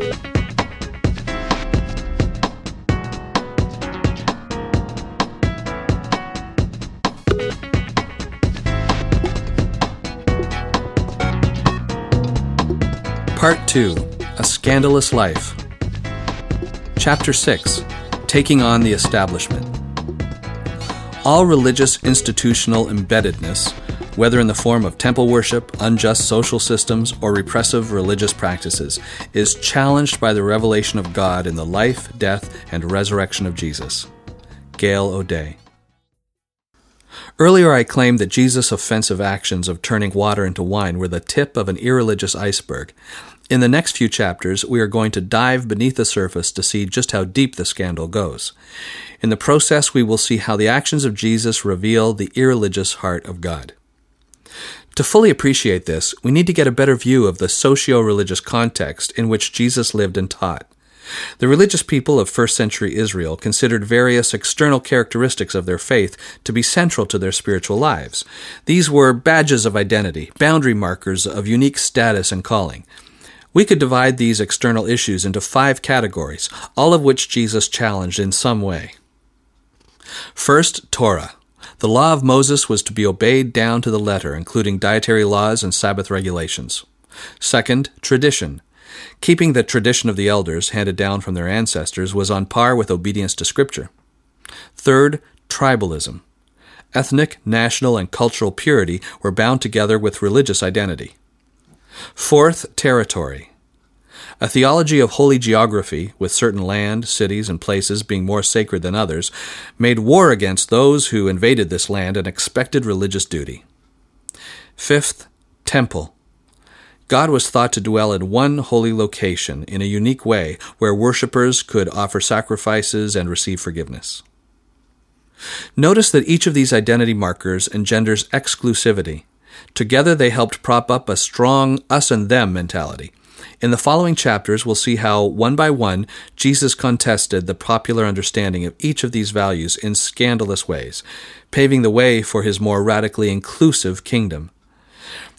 Part 2 A Scandalous Life. Chapter 6 Taking on the Establishment. All religious institutional embeddedness, whether in the form of temple worship, unjust social systems, or repressive religious practices, is challenged by the revelation of God in the life, death, and resurrection of Jesus. Gail O'Day. Earlier, I claimed that Jesus' offensive actions of turning water into wine were the tip of an irreligious iceberg. In the next few chapters, we are going to dive beneath the surface to see just how deep the scandal goes. In the process, we will see how the actions of Jesus reveal the irreligious heart of God. To fully appreciate this, we need to get a better view of the socio religious context in which Jesus lived and taught. The religious people of first century Israel considered various external characteristics of their faith to be central to their spiritual lives. These were badges of identity, boundary markers of unique status and calling. We could divide these external issues into five categories, all of which Jesus challenged in some way. First, Torah. The law of Moses was to be obeyed down to the letter, including dietary laws and Sabbath regulations. Second, tradition. Keeping the tradition of the elders, handed down from their ancestors, was on par with obedience to Scripture. Third, tribalism. Ethnic, national, and cultural purity were bound together with religious identity. Fourth, territory. A theology of holy geography, with certain land, cities, and places being more sacred than others, made war against those who invaded this land and expected religious duty. Fifth, temple. God was thought to dwell in one holy location in a unique way where worshippers could offer sacrifices and receive forgiveness. Notice that each of these identity markers engenders exclusivity. Together they helped prop up a strong us and them mentality. In the following chapters, we'll see how, one by one, Jesus contested the popular understanding of each of these values in scandalous ways, paving the way for his more radically inclusive kingdom.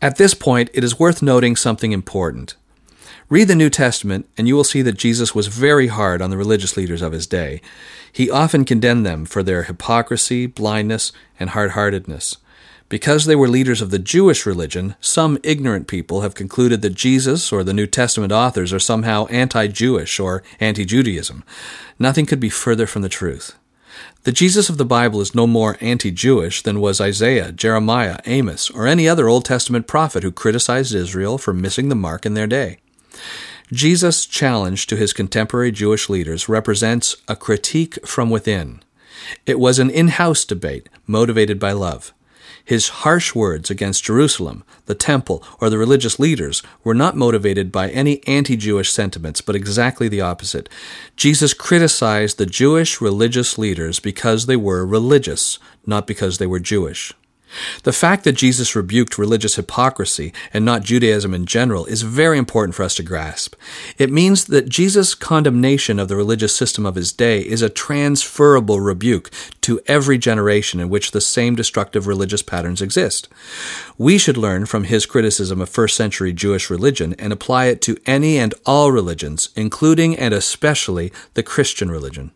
At this point, it is worth noting something important. Read the New Testament, and you will see that Jesus was very hard on the religious leaders of his day. He often condemned them for their hypocrisy, blindness, and hard heartedness. Because they were leaders of the Jewish religion, some ignorant people have concluded that Jesus or the New Testament authors are somehow anti Jewish or anti Judaism. Nothing could be further from the truth. The Jesus of the Bible is no more anti Jewish than was Isaiah, Jeremiah, Amos, or any other Old Testament prophet who criticized Israel for missing the mark in their day. Jesus' challenge to his contemporary Jewish leaders represents a critique from within. It was an in house debate motivated by love. His harsh words against Jerusalem, the temple, or the religious leaders were not motivated by any anti Jewish sentiments, but exactly the opposite. Jesus criticized the Jewish religious leaders because they were religious, not because they were Jewish. The fact that Jesus rebuked religious hypocrisy and not Judaism in general is very important for us to grasp. It means that Jesus' condemnation of the religious system of his day is a transferable rebuke to every generation in which the same destructive religious patterns exist. We should learn from his criticism of first century Jewish religion and apply it to any and all religions, including and especially the Christian religion.